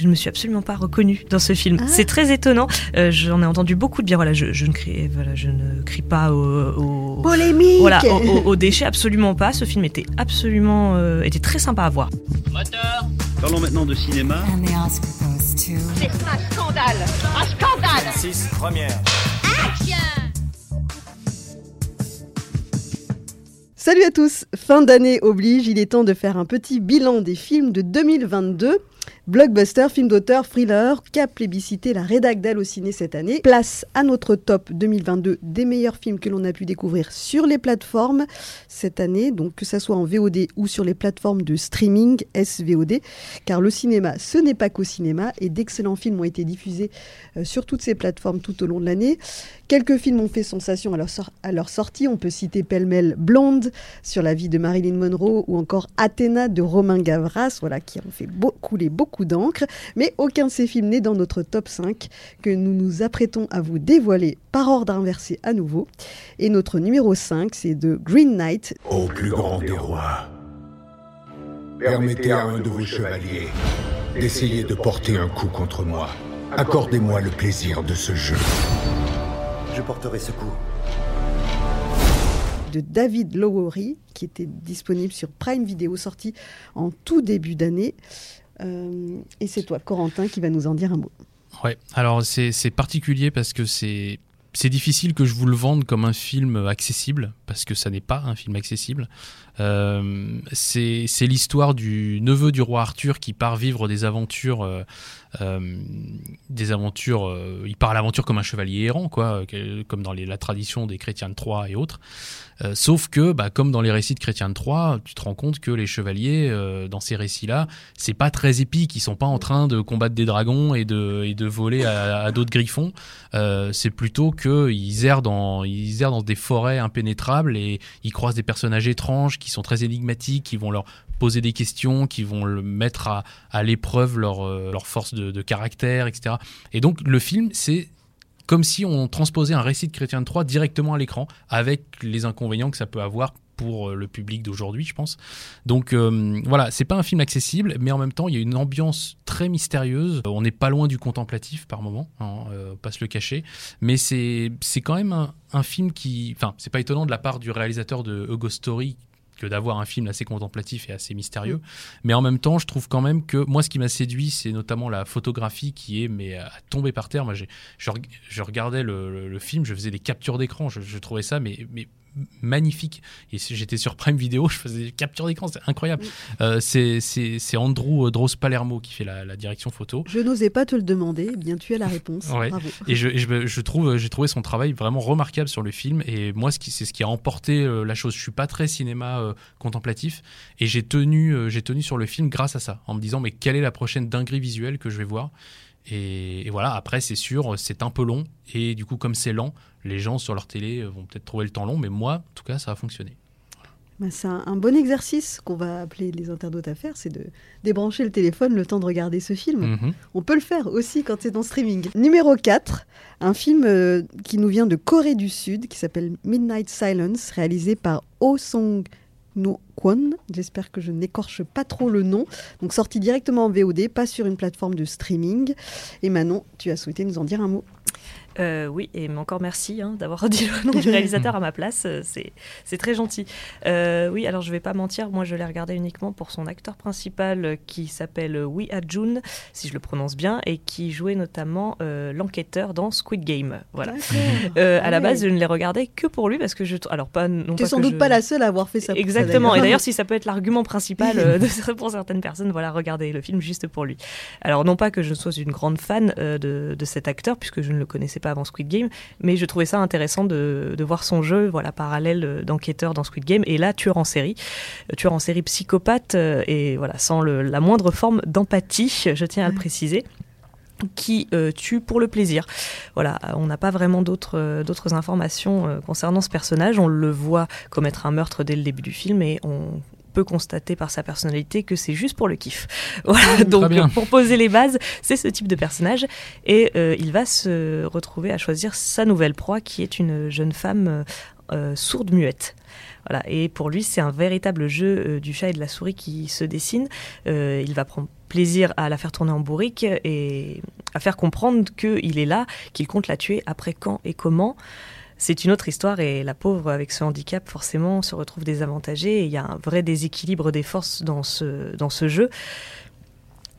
Je ne me suis absolument pas reconnue dans ce film. C'est très étonnant. Euh, J'en ai entendu beaucoup de bien. Voilà, je, je ne crie, voilà, je ne crie pas au, au Polémique voilà, au, au- au déchet, absolument pas. Ce film était absolument, euh, était très sympa à voir. Parlons maintenant de cinéma. To. C'est un scandale? Un scandale 6, première. Salut à tous, fin d'année oblige, il est temps de faire un petit bilan des films de 2022. Blockbuster, film d'auteur, thriller, qu'a plébiscité la rédac d'Al au ciné cette année. Place à notre top 2022 des meilleurs films que l'on a pu découvrir sur les plateformes cette année, donc que ça soit en VOD ou sur les plateformes de streaming SVOD, car le cinéma, ce n'est pas qu'au cinéma, et d'excellents films ont été diffusés euh, sur toutes ces plateformes tout au long de l'année. Quelques films ont fait sensation à leur, sortie. On peut citer pêle-mêle Blonde sur la vie de Marilyn Monroe ou encore Athéna de Romain Gavras, voilà, qui ont fait couler beaucoup d'encre. Mais aucun de ces films n'est dans notre top 5 que nous nous apprêtons à vous dévoiler par ordre inversé à nouveau. Et notre numéro 5, c'est de Green Knight. Ô plus grand des rois, permettez à un de vos chevaliers d'essayer de porter un coup contre moi. Accordez-moi le plaisir de ce jeu. Je porterai ce coup. de David Lowery, qui était disponible sur Prime Video, sorti en tout début d'année. Euh, et c'est toi, Corentin, qui va nous en dire un mot. Ouais, alors c'est particulier parce que c'est difficile que je vous le vende comme un film accessible, parce que ça n'est pas un film accessible. Euh, c'est l'histoire du neveu du roi Arthur qui part vivre des aventures, euh, euh, des aventures. il part à l'aventure comme un chevalier errant, quoi, comme dans la tradition des chrétiens de Troie et autres. Sauf que, bah, comme dans les récits de chrétiens de Troie, tu te rends compte que les chevaliers, dans ces récits-là, c'est pas très épique. Ils sont pas en train de combattre des dragons et de, et de voler à, d'autres griffons. C'est plutôt que ils errent dans, dans des forêts impénétrables et ils croisent des personnages étranges qui sont très énigmatiques, qui vont leur poser des questions, qui vont le mettre à, l'épreuve leur, euh, leur force de, caractère, etc. Et donc le film, c'est comme si on transposait un récit de Chrétien de Troyes directement à l'écran, avec les inconvénients que ça peut avoir pour euh, le public d'aujourd'hui, je pense. Donc euh, voilà, c'est pas un film accessible, mais en même temps, il y a une ambiance très mystérieuse. On n'est pas loin du contemplatif par moment, hein, euh, pas se le cacher, mais c'est quand même un, film qui, enfin, c'est pas étonnant de la part du réalisateur de Ghost Story que d'avoir un film assez contemplatif et assez mystérieux. Mais en même temps, je trouve quand même que moi, ce qui m'a séduit, c'est notamment la photographie qui est mais à tomber par terre. Moi, je, reg- je regardais le, le- le film, je faisais des captures d'écran, je, je trouvais ça mais, mais magnifique. Et j'étais sur Prime Video, je faisais des captures d'écran, c'est incroyable. Euh, c'est, Andrew Dross Palermo qui fait la, la direction photo. Je n'osais pas te le demander, eh bien tu as la réponse. Ouais. Bravo. Et je, et je, je trouve, j'ai trouvé son travail vraiment remarquable sur le film. Et moi, c'est ce qui a emporté euh, la chose. Je suis pas très cinéma euh, contemplatif, et j'ai tenu, euh, j'ai tenu sur le film grâce à ça, en me disant mais quelle est la prochaine dinguerie visuelle que je vais voir? Et, et voilà. Après, c'est sûr, c'est un peu long, et du coup, comme c'est lent, les gens sur leur télé euh, vont peut-être trouver le temps long, mais moi, en tout cas, ça a fonctionné. Bah, c'est un, un bon exercice qu'on va appeler les internautes à faire, c'est de débrancher le téléphone le temps de regarder ce film. Mhm. On peut le faire aussi quand c'est en streaming. Numéro 4, un film euh, qui nous vient de Corée du Sud, qui s'appelle Midnight Silence, réalisé par Oh Song No Kwon. J'espère que je n'écorche pas trop le nom. Donc sorti directement en VOD, pas sur une plateforme de streaming. Et Manon, tu as souhaité nous en dire un mot. Euh, oui, et encore merci hein, d'avoir dit le nom du réalisateur à ma place. euh, C'est très gentil. Euh, oui, alors je vais pas mentir, moi je l'ai regardé uniquement pour son acteur principal qui s'appelle Wee Ah-jun, si je le prononce bien, et qui jouait notamment euh, l'enquêteur dans Squid Game. Voilà. À Ah la ouais. base, je ne l'ai regardé que pour lui parce que je. Alors, pas. Non Tu pas sans doute je- pas la seule à avoir fait ça. Exactement. Et d'ailleurs, si ça peut être l'argument principal de, pour certaines personnes, voilà, regardez le film juste pour lui. Alors, non pas que je sois une grande fan de, de cet acteur, puisque je ne le connaissais pas avant Squid Game, mais je trouvais ça intéressant de, de voir son jeu, voilà, parallèle euh, d'enquêteur dans Squid Game, et là, tueur en série, Euh, tueur en série psychopathe, euh, et voilà, sans le- la moindre forme d'empathie, je tiens à le préciser qui euh, tue pour le plaisir. Voilà, on n'a pas vraiment d'autres euh, d'autres informations euh, concernant ce personnage. On le voit commettre un meurtre dès le début du film et on peut constater par sa personnalité que c'est juste pour le kiff. Voilà, donc pour poser les bases, c'est ce type de personnage et euh, il va se retrouver à choisir sa nouvelle proie qui est une jeune femme euh, euh, sourde-muette. Voilà. Et pour lui, c'est un véritable jeu euh, du chat et de la souris qui se dessine. Il va prendre plaisir à la faire tourner en bourrique et à faire comprendre qu'il est là, qu'il compte la tuer après quand et comment. C'est une autre histoire et la pauvre avec ce handicap forcément se retrouve désavantagée et il y a un vrai déséquilibre des forces dans ce, dans ce jeu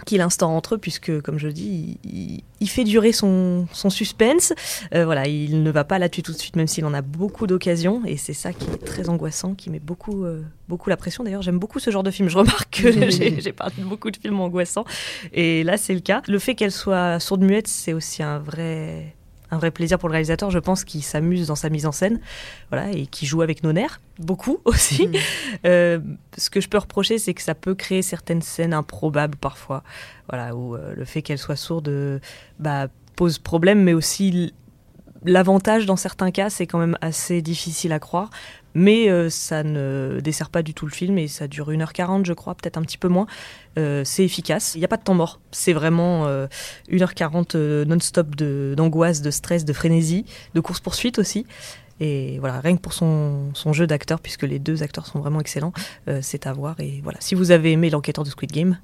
qu'il instaure entre eux, puisque, comme je le dis, il, il fait durer son, son suspense. Euh, voilà, il ne va pas la tuer tout de suite, même s'il en a beaucoup d'occasions, et c'est ça qui est très angoissant, qui met beaucoup, euh, beaucoup la pression. D'ailleurs, j'aime beaucoup ce genre de film. Je remarque que j'ai j'ai parlé de beaucoup de films angoissants, et là, c'est le cas. Le fait qu'elle soit sourde-muette, c'est aussi un vrai un vrai plaisir pour le réalisateur, je pense, qui s'amuse dans sa mise en scène, voilà, et qui joue avec nos nerfs, beaucoup aussi. Mhm. Euh, ce que je peux reprocher, c'est que ça peut créer certaines scènes improbables parfois, voilà, où euh, le fait qu'elle soit sourde euh, bah, pose problème, mais aussi l'avantage dans certains cas, c'est quand même assez difficile à croire. Mais euh, ça ne dessert pas du tout le film et ça dure 1h40, je crois, peut-être un petit peu moins. Euh, c'est efficace. Il n'y a pas de temps mort. C'est vraiment euh, 1h40 euh, non-stop d'angoisse, de, stress, de frénésie, de course-poursuite aussi. Et voilà, rien que pour son, son jeu d'acteur, puisque les deux acteurs sont vraiment excellents, c'est à voir. Et voilà, si vous avez aimé l'enquêteur de Squid Game,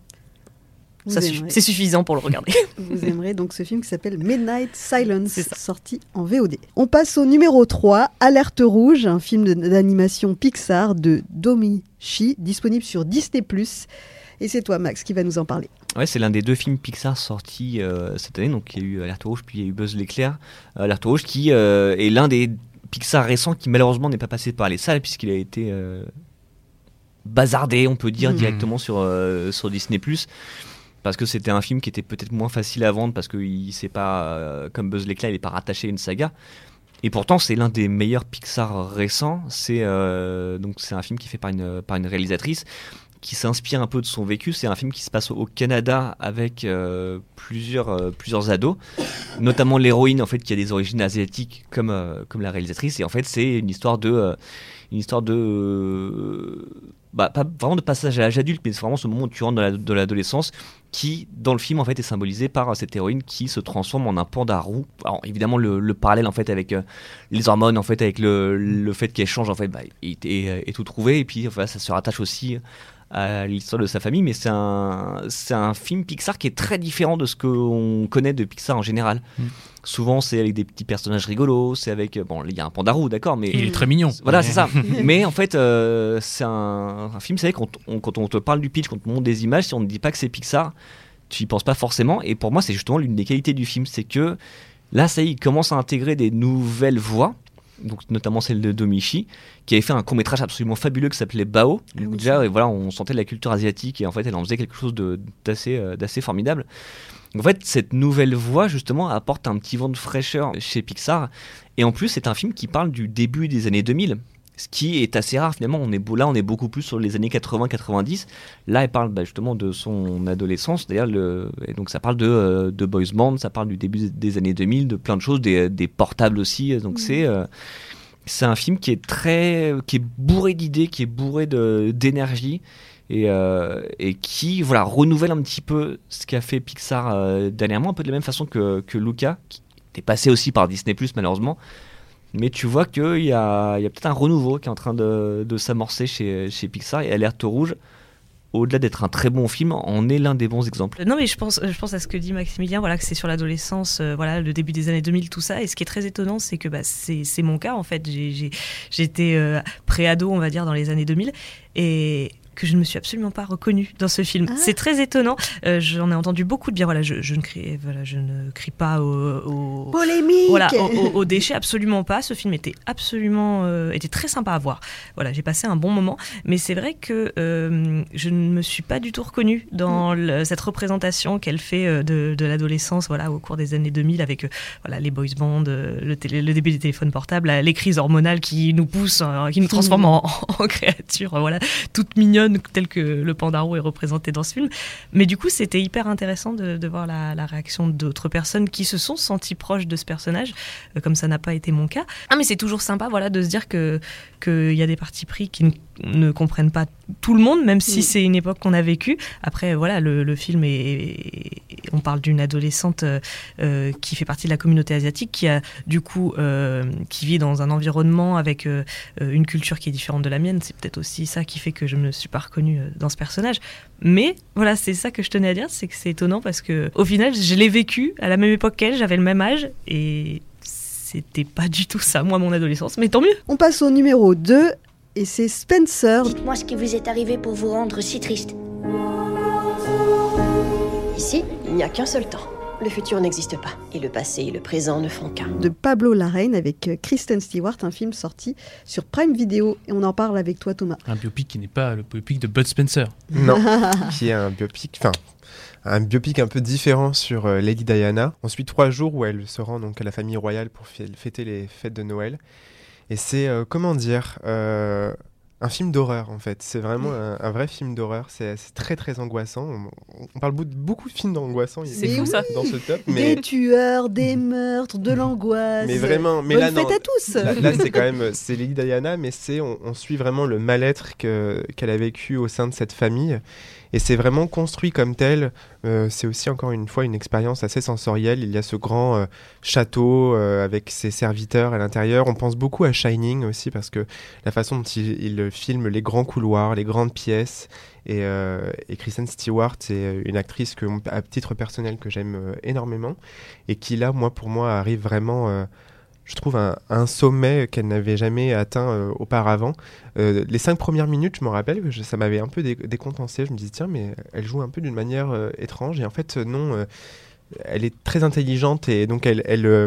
ça suffit- aimerez. c'est suffisant pour le regarder. Vous aimerez donc ce film qui s'appelle Midnight Silence, sorti en VOD. On passe au numéro 3, Alerte Rouge, un film d'animation Pixar de Domi Shi, disponible sur Disney+. Et c'est toi, Max, qui va nous en parler. Ouais, c'est l'un des deux films Pixar sortis euh, cette année. Donc, il y a eu Alerte Rouge, puis il y a eu Buzz l'éclair. Alerte Rouge, qui euh, est l'un des Pixar récents qui malheureusement n'est pas passé par les salles, puisqu'il a été euh, bazardé, on peut dire, Mhm. directement sur, euh, sur Disney. Parce que c'était un film qui était peut-être moins facile à vendre, parce qu'il c'est pas, euh, comme Buzz l'éclair, il n'est pas rattaché à une saga. Et pourtant, c'est l'un des meilleurs Pixar récents. C'est euh, donc c'est un film qui est fait par une, par une réalisatrice qui s'inspire un peu de son vécu. C'est un film qui se passe au Canada avec euh, plusieurs, plusieurs ados, notamment l'héroïne en fait qui a des origines asiatiques comme, comme la réalisatrice. Et en fait, c'est une histoire de, une histoire de, euh, bah, pas vraiment de passage à l'âge adulte, mais c'est vraiment ce moment où tu rentres dans l'adolescence qui, dans le film, en fait, est symbolisé par euh, cette héroïne qui se transforme en un panda roux. Alors, évidemment, le, le parallèle, en fait, avec euh, les hormones, en fait, avec le, le fait qu'elle change, en fait, bah, est, est- est tout trouvé. Et puis, enfin, ça se rattache aussi à l'histoire de sa famille, mais c'est un, c'est un film Pixar qui est très différent de ce qu'on connaît de Pixar en général. Mm. Souvent, c'est avec des petits personnages rigolos, c'est avec. Bon, il y a un panda roux, d'accord, mais. Il est très mignon. Voilà, c'est ça. Mais en fait, euh, c'est un, un film, c'est vrai, quand on, quand on te parle du pitch, quand on te montre des images, si on ne dit pas que c'est Pixar, tu y penses pas forcément. Et pour moi, c'est justement l'une des qualités du film, c'est que là, ça y est, il commence à intégrer des nouvelles voix. Donc, notamment celle de Domichi, qui avait fait un court métrage absolument fabuleux qui s'appelait Bao. Ah Donc oui, déjà, et voilà, on sentait la culture asiatique et en fait, elle en faisait quelque chose de- d'assez euh, d'assez formidable. En fait, cette nouvelle voix, justement, apporte un petit vent de fraîcheur chez Pixar. Et en plus, c'est un film qui parle du début des années 2000. Ce qui est assez rare finalement, on est, là on est beaucoup plus sur les années 80-90. Là elle parle bah, justement de son adolescence, d'ailleurs, donc ça parle de, euh, de boys band, ça parle du début des années 2000, de plein de choses, des, des portables aussi. Donc c'est euh, c'est un film qui est très, qui est bourré d'idées, qui est bourré d'énergie et, euh, et qui voilà renouvelle un petit peu ce qu'a fait Pixar euh, dernièrement, un peu de la même façon que, que Luca, qui était passé aussi par Disney malheureusement. Mais tu vois qu'il y a, peut-être un renouveau qui est en train de, s'amorcer chez, Pixar et Alerte Rouge, au-delà d'être un très bon film, en est l'un des bons exemples. Non, mais je pense, je pense à ce que dit Maximilien, voilà, que c'est sur l'adolescence, euh, voilà, le début des années 2000, tout ça. Et ce qui est très étonnant, c'est que bah, c'est mon cas, en fait. J'étais euh, pré-ado, on va dire, dans les années 2000. Et que je ne me suis absolument pas reconnue dans ce film. Ah. C'est très étonnant. Euh, J'en ai entendu beaucoup de bien. Voilà, je, je ne crie, voilà, je ne crie pas au, au- Polémique voilà, au, au- déchet, absolument pas. Ce film était absolument, euh, était très sympa à voir. Voilà, j'ai passé un bon moment. Mais c'est vrai que euh, je ne me suis pas du tout reconnue dans le- cette représentation qu'elle fait de, de l'adolescence, voilà, au cours des années 2000, avec voilà les boys bands, le, télé- le début des téléphones portables, les crises hormonales qui nous poussent, euh, qui nous transforment en, en créatures, voilà, toutes mignonnes, telles que le pandaro est représenté dans ce film. Mais du coup, c'était hyper intéressant de, de voir la, la réaction d'autres personnes qui se sont senties proches de ce personnage, euh, comme ça n'a pas été mon cas. Ah, mais c'est toujours sympa, voilà, de se dire que qu'il y a des partis pris qui ne ne comprenne pas tout le monde, même si c'est une époque qu'on a vécue. Après, voilà, le, le film est, on parle d'une adolescente euh, euh, qui fait partie de la communauté asiatique, qui a du coup, euh, qui vit dans un environnement avec une culture qui est différente de la mienne. C'est peut-être aussi ça qui fait que je me suis pas reconnue dans ce personnage. Mais voilà, c'est ça que je tenais à dire, c'est que c'est étonnant parce que au final, je l'ai vécu à la même époque qu'elle, j'avais le même âge et c'était pas du tout ça, moi, mon adolescence. Mais tant mieux. On passe au numéro 2 et c'est Spencer. Dites-moi ce qui vous est arrivé pour vous rendre si triste. Ici, il n'y a qu'un seul temps. Le futur n'existe pas. Et le passé et le présent ne font qu'un. de Pablo Larraine avec euh, Kristen Stewart, un film sorti sur Prime Video. Et on en parle avec toi, Thomas. Un biopic qui n'est pas le biopic de Bud Spencer. Non, qui est un biopic, enfin, un biopic un peu différent sur euh, Lady Diana. On suit trois jours où elle se rend donc à la famille royale pour fê- fêter les fêtes de Noël. Et c'est, euh, comment dire, euh, un film d'horreur en fait. C'est vraiment un, un vrai film d'horreur. C'est très très angoissant. On, on parle beau- beaucoup de films angoissants C'est fou ça. dans ce top, mais Des tueurs, des meurtres, de l'angoisse. Mais vraiment, mais Bonne là, non. fête à tous. Là, là, c'est quand même, c'est Lady Diana, mais c'est, on, on suit vraiment le mal-être que- qu'elle a vécu au sein de cette famille. Et c'est vraiment construit comme tel. Euh, c'est aussi, encore une fois, une expérience assez sensorielle. Il y a ce grand euh, château euh, avec ses serviteurs à l'intérieur. On pense beaucoup à Shining aussi, parce que la façon dont il, il filme les grands couloirs, les grandes pièces. Et, et Kristen Stewart, c'est une actrice à titre personnel que j'aime énormément. Et qui, là, moi, pour moi, arrive vraiment. Je trouve un, sommet qu'elle n'avait jamais atteint euh, auparavant. Euh, les cinq premières minutes, je me rappelle ça m'avait un peu dé- décontenancé. Je me disais, tiens, mais elle joue un peu d'une manière euh, étrange. Et en fait, non, elle est très intelligente et donc elle.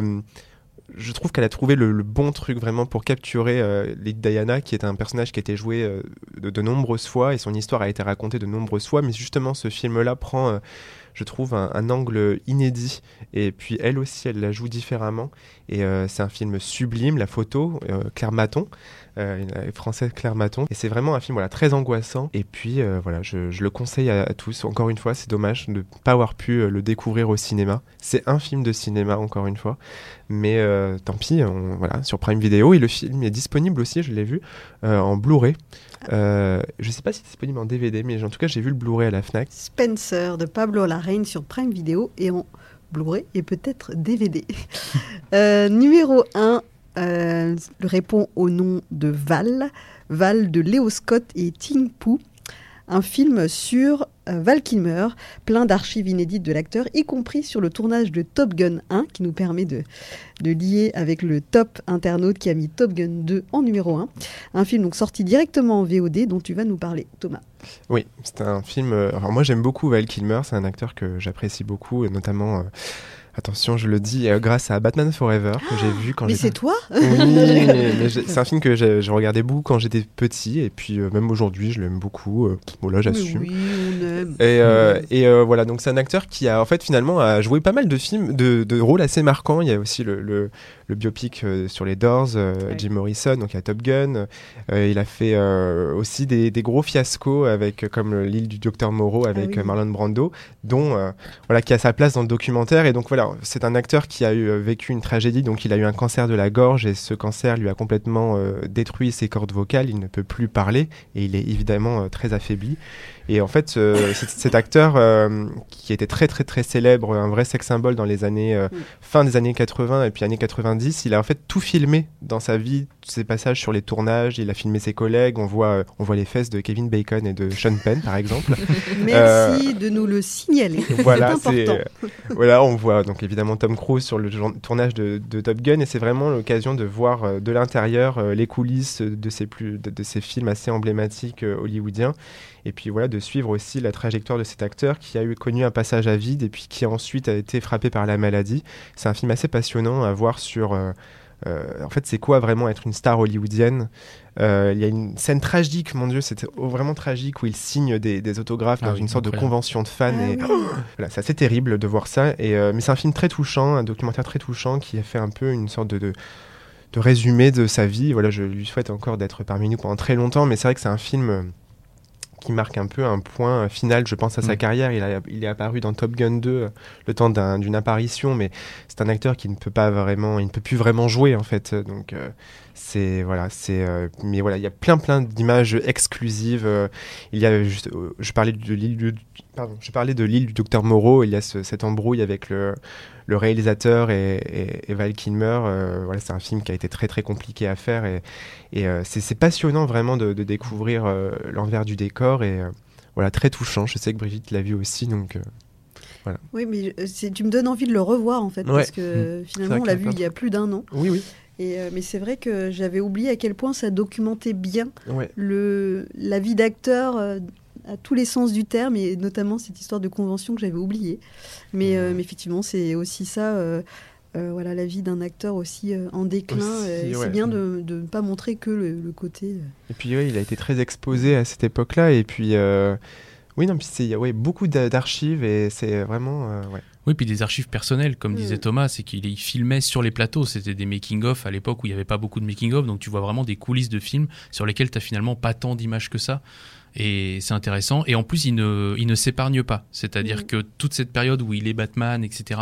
je trouve qu'elle a trouvé le, bon truc vraiment pour capturer euh, Lady Diana, qui est un personnage qui a été joué de, nombreuses fois et son histoire a été racontée de nombreuses fois. Mais justement, ce film-là prend, je trouve, un, angle inédit. Et puis elle aussi, elle la joue différemment. Et euh, c'est un film sublime, la photo, euh, Claire Maton, une française Claire Maton. Et c'est vraiment un film voilà, très angoissant. Et puis euh, voilà, je, je le conseille à, à tous. Encore une fois, c'est dommage de ne pas avoir pu euh, le découvrir au cinéma. C'est un film de cinéma, encore une fois. Mais euh, tant pis, on- voilà, sur Prime Video. Et le film est disponible aussi, je l'ai vu, euh, en Blu-ray. Euh, je sais pas si c'est disponible en DVD, mais en tout cas, j'ai vu le Blu-ray à la Fnac. Spencer de Pablo Larraine sur Prime Video et en Blu-ray et peut-être DVD. Euh, numéro 1 répond au nom de Val. Val de Léo Scott et Ting Poo. Un film sur euh, Val Kilmer, plein d'archives inédites de l'acteur, y compris sur le tournage de Top Gun 1, qui nous permet de, de lier avec le top internaute qui a mis Top Gun 2 en numéro 1. Un film donc sorti directement en VOD dont tu vas nous parler, Thomas. Oui, c'est un film. euh, alors moi j'aime beaucoup Val Kilmer, c'est un acteur que j'apprécie beaucoup, et notamment, euh, attention, je le dis, euh, grâce à Batman Forever que j'ai vu quand Mais j'étais. c'est toi Oui, mais c'est un film que j'ai regardé beaucoup quand j'étais petit, et puis euh, même aujourd'hui je l'aime beaucoup. euh, bon là j'assume. Mais Oui, on aime. Et, euh, et voilà, donc c'est un acteur qui a en fait finalement a joué pas mal de films, de, de rôles assez marquants. Il y a aussi le, le, le biopic euh, sur les Doors, euh, Ouais. Jim Morrison, donc il y a Top Gun. Euh, il a fait aussi des, des gros fiascos avec comme le- l'île du docteur Moreau avec oui. euh, Marlon Brando, dont voilà qui a sa place dans le documentaire. Et donc voilà, c'est un acteur qui a eu, vécu une tragédie. Donc il a eu un cancer de la gorge et ce cancer lui a complètement détruit ses cordes vocales. Il ne peut plus parler et il est évidemment très affaibli. Et en fait, euh, cet, acteur euh, qui était très très très célèbre, un vrai sex symbole dans les années euh, Mm. fin des années 80 et puis années 90, il a en fait tout filmé dans sa vie, ses passages sur les tournages. Il a filmé ses collègues. On voit euh, on voit les fesses de Kevin Bacon et de Sean Penn par exemple. Merci de nous le signaler. voilà, c'est voilà, on voit donc évidemment Tom Cruise sur le tournage de, de Top Gun et c'est vraiment l'occasion de voir de l'intérieur les coulisses de ces plus de, de ces films assez emblématiques hollywoodiens et puis voilà de suivre aussi la trajectoire de cet acteur qui a eu connu un passage à vide et puis qui ensuite a été frappé par la maladie. C'est un film assez passionnant à voir sur euh, euh, en fait, c'est quoi vraiment être une star hollywoodienne Euh, Il y a une scène tragique, mon Dieu, c'était vraiment tragique où il signe des, des autographes Ah dans oui, une sorte de convention de fans. Ah et oui. voilà, c'est assez terrible de voir ça. Et, euh, mais c'est un film très touchant, un documentaire très touchant qui a fait un peu une sorte de, de, de résumé de sa vie. Voilà, je lui souhaite encore d'être parmi nous pendant très longtemps, mais c'est vrai que c'est un film euh, qui marque un peu un point final, je pense, à sa Mm. carrière. Il, a- il est apparu dans Top Gun 2 euh, le temps d'un- d'une apparition, mais c'est un acteur qui ne peut pas vraiment, il ne peut plus vraiment jouer en fait. Donc euh, c'est voilà, c'est euh, mais voilà, il y a plein plein d'images exclusives. il y a juste, je parlais de l'île du, pardon, je parlais de l'île du docteur Moreau. Il y a ce- cette embrouille avec le le réalisateur et, et- et Val Kilmer. euh, voilà, c'est un film qui a été très très compliqué à faire et, et euh, c'est passionnant vraiment de, de découvrir euh, l'envers du décor et voilà très touchant. Je sais que Brigitte l'a vu aussi, donc voilà. Oui, mais tu me donnes envie de le revoir en fait, Ouais. parce que Mmh. finalement on l'a vu il y a plus d'un an. Oui, oui. Et, euh, mais c'est vrai que j'avais oublié à quel point ça documentait bien Ouais. le, la vie d'acteur euh, à tous les sens du terme, et notamment cette histoire de convention que j'avais oubliée. Mais, euh, mais effectivement, c'est aussi ça, euh, euh, voilà, la vie d'un acteur aussi euh, en déclin. Aussi, euh, ouais. C'est bien de de ne pas montrer que le, le côté. Et puis ouais, il a été très exposé à cette époque-là. Et puis euh, oui, non, puis c'est- il y a ouais, beaucoup d'a- d'archives et c'est vraiment euh, ouais. Oui, puis des archives personnelles, comme Mm. disait Thomas, c'est qu'il il filmait sur les plateaux. C'était des making-of à l'époque où il n'y avait pas beaucoup de making-of, donc tu vois vraiment des coulisses de films sur lesquels tu n'as finalement pas tant d'images que ça. Et c'est intéressant. Et en plus, il ne, il ne s'épargne pas. C'est-à-dire Mhm. que toute cette période où il est Batman, etc.,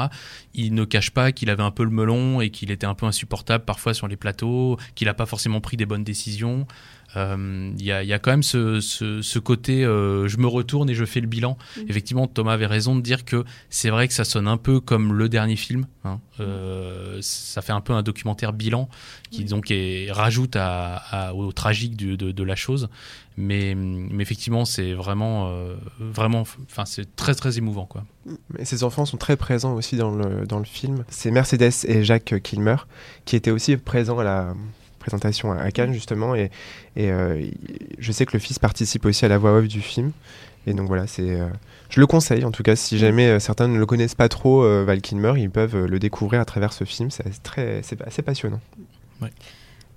il ne cache pas qu'il avait un peu le melon et qu'il était un peu insupportable parfois sur les plateaux, qu'il n'a pas forcément pris des bonnes décisions. Euh, Il y, a, il y a quand même ce, ce- ce côté euh, je me retourne et je fais le bilan. Mhm. Effectivement, Thomas avait raison de dire que c'est vrai que ça sonne un peu comme le dernier film. hein. Euh, ça fait un peu un documentaire bilan qui donc est, rajoute à, à- au tragique du- de, de la chose. Mais, mais effectivement, c'est vraiment, euh, vraiment, enfin, c'est très très émouvant quoi. Mais ses enfants sont très présents aussi dans le, dans le film. C'est Mercedes et Jacques Kilmer qui étaient aussi présents à la présentation à Cannes justement. Et, et euh, je sais que le fils participe aussi à la voix off du film. Et donc voilà, c'est, euh, je le conseille en tout cas. Si jamais euh, certains ne le connaissent pas trop, euh, Val Kilmer, ils peuvent euh, le découvrir à travers ce film. C'est très, c'est assez passionnant.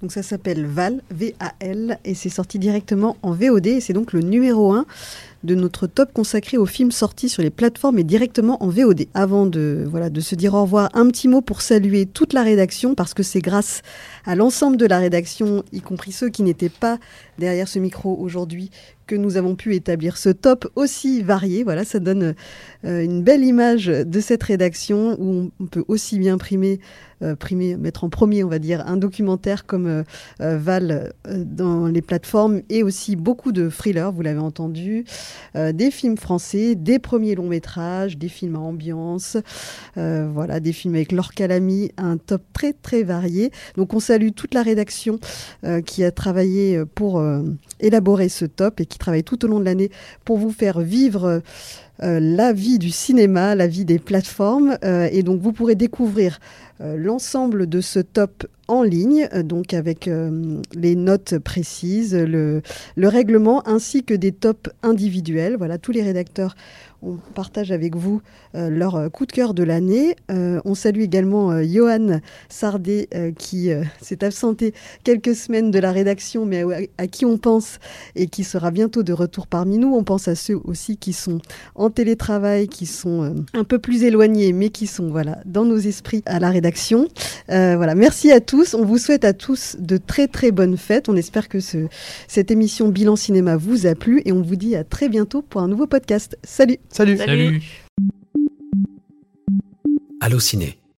Donc ça s'appelle Val, V-A-L, et c'est sorti directement en VOD, et c'est donc le numéro 1 de notre top consacré aux films sortis sur les plateformes et directement en VOD. Avant de, voilà, de se dire au revoir, un petit mot pour saluer toute la rédaction, parce que c'est grâce à l'ensemble de la rédaction, y compris ceux qui n'étaient pas derrière ce micro aujourd'hui, que nous avons pu établir ce top aussi varié. Voilà, ça donne euh, une belle image de cette rédaction où on, peut aussi bien primer, euh, mettre en premier, on va dire, un documentaire comme euh, Val dans les plateformes et aussi beaucoup de thrillers, vous l'avez entendu, euh, des films français, des premiers longs métrages, des films à ambiance, euh, voilà, des films avec Laure Calamy, un top très très varié. Donc on salue toute la rédaction euh, qui a travaillé pour élaborer ce top et qui travaille tout au long de l'année pour vous faire vivre la vie du cinéma, la vie des plateformes. Euh, et donc vous pourrez découvrir euh, l'ensemble de ce top en ligne, euh, donc avec euh, les notes précises, le règlement ainsi que des tops individuels. Voilà, tous les rédacteurs on partage avec vous euh, leur euh, coup de cœur de l'année. Euh, on salue également euh, Johan Sardet euh, qui euh, s'est absenté quelques semaines de la rédaction, mais à, qui on pense et qui sera bientôt de retour parmi nous. On pense à ceux aussi qui sont en télétravail, qui sont un peu plus éloignés, mais qui sont voilà dans nos esprits à la rédaction. Voilà, merci à tous. On vous souhaite à tous de très très bonnes fêtes. On espère que ce, cette émission Bilan Cinéma vous a plu et on vous dit à très bientôt pour un nouveau podcast. Salut Salut Salut. Allô Ciné,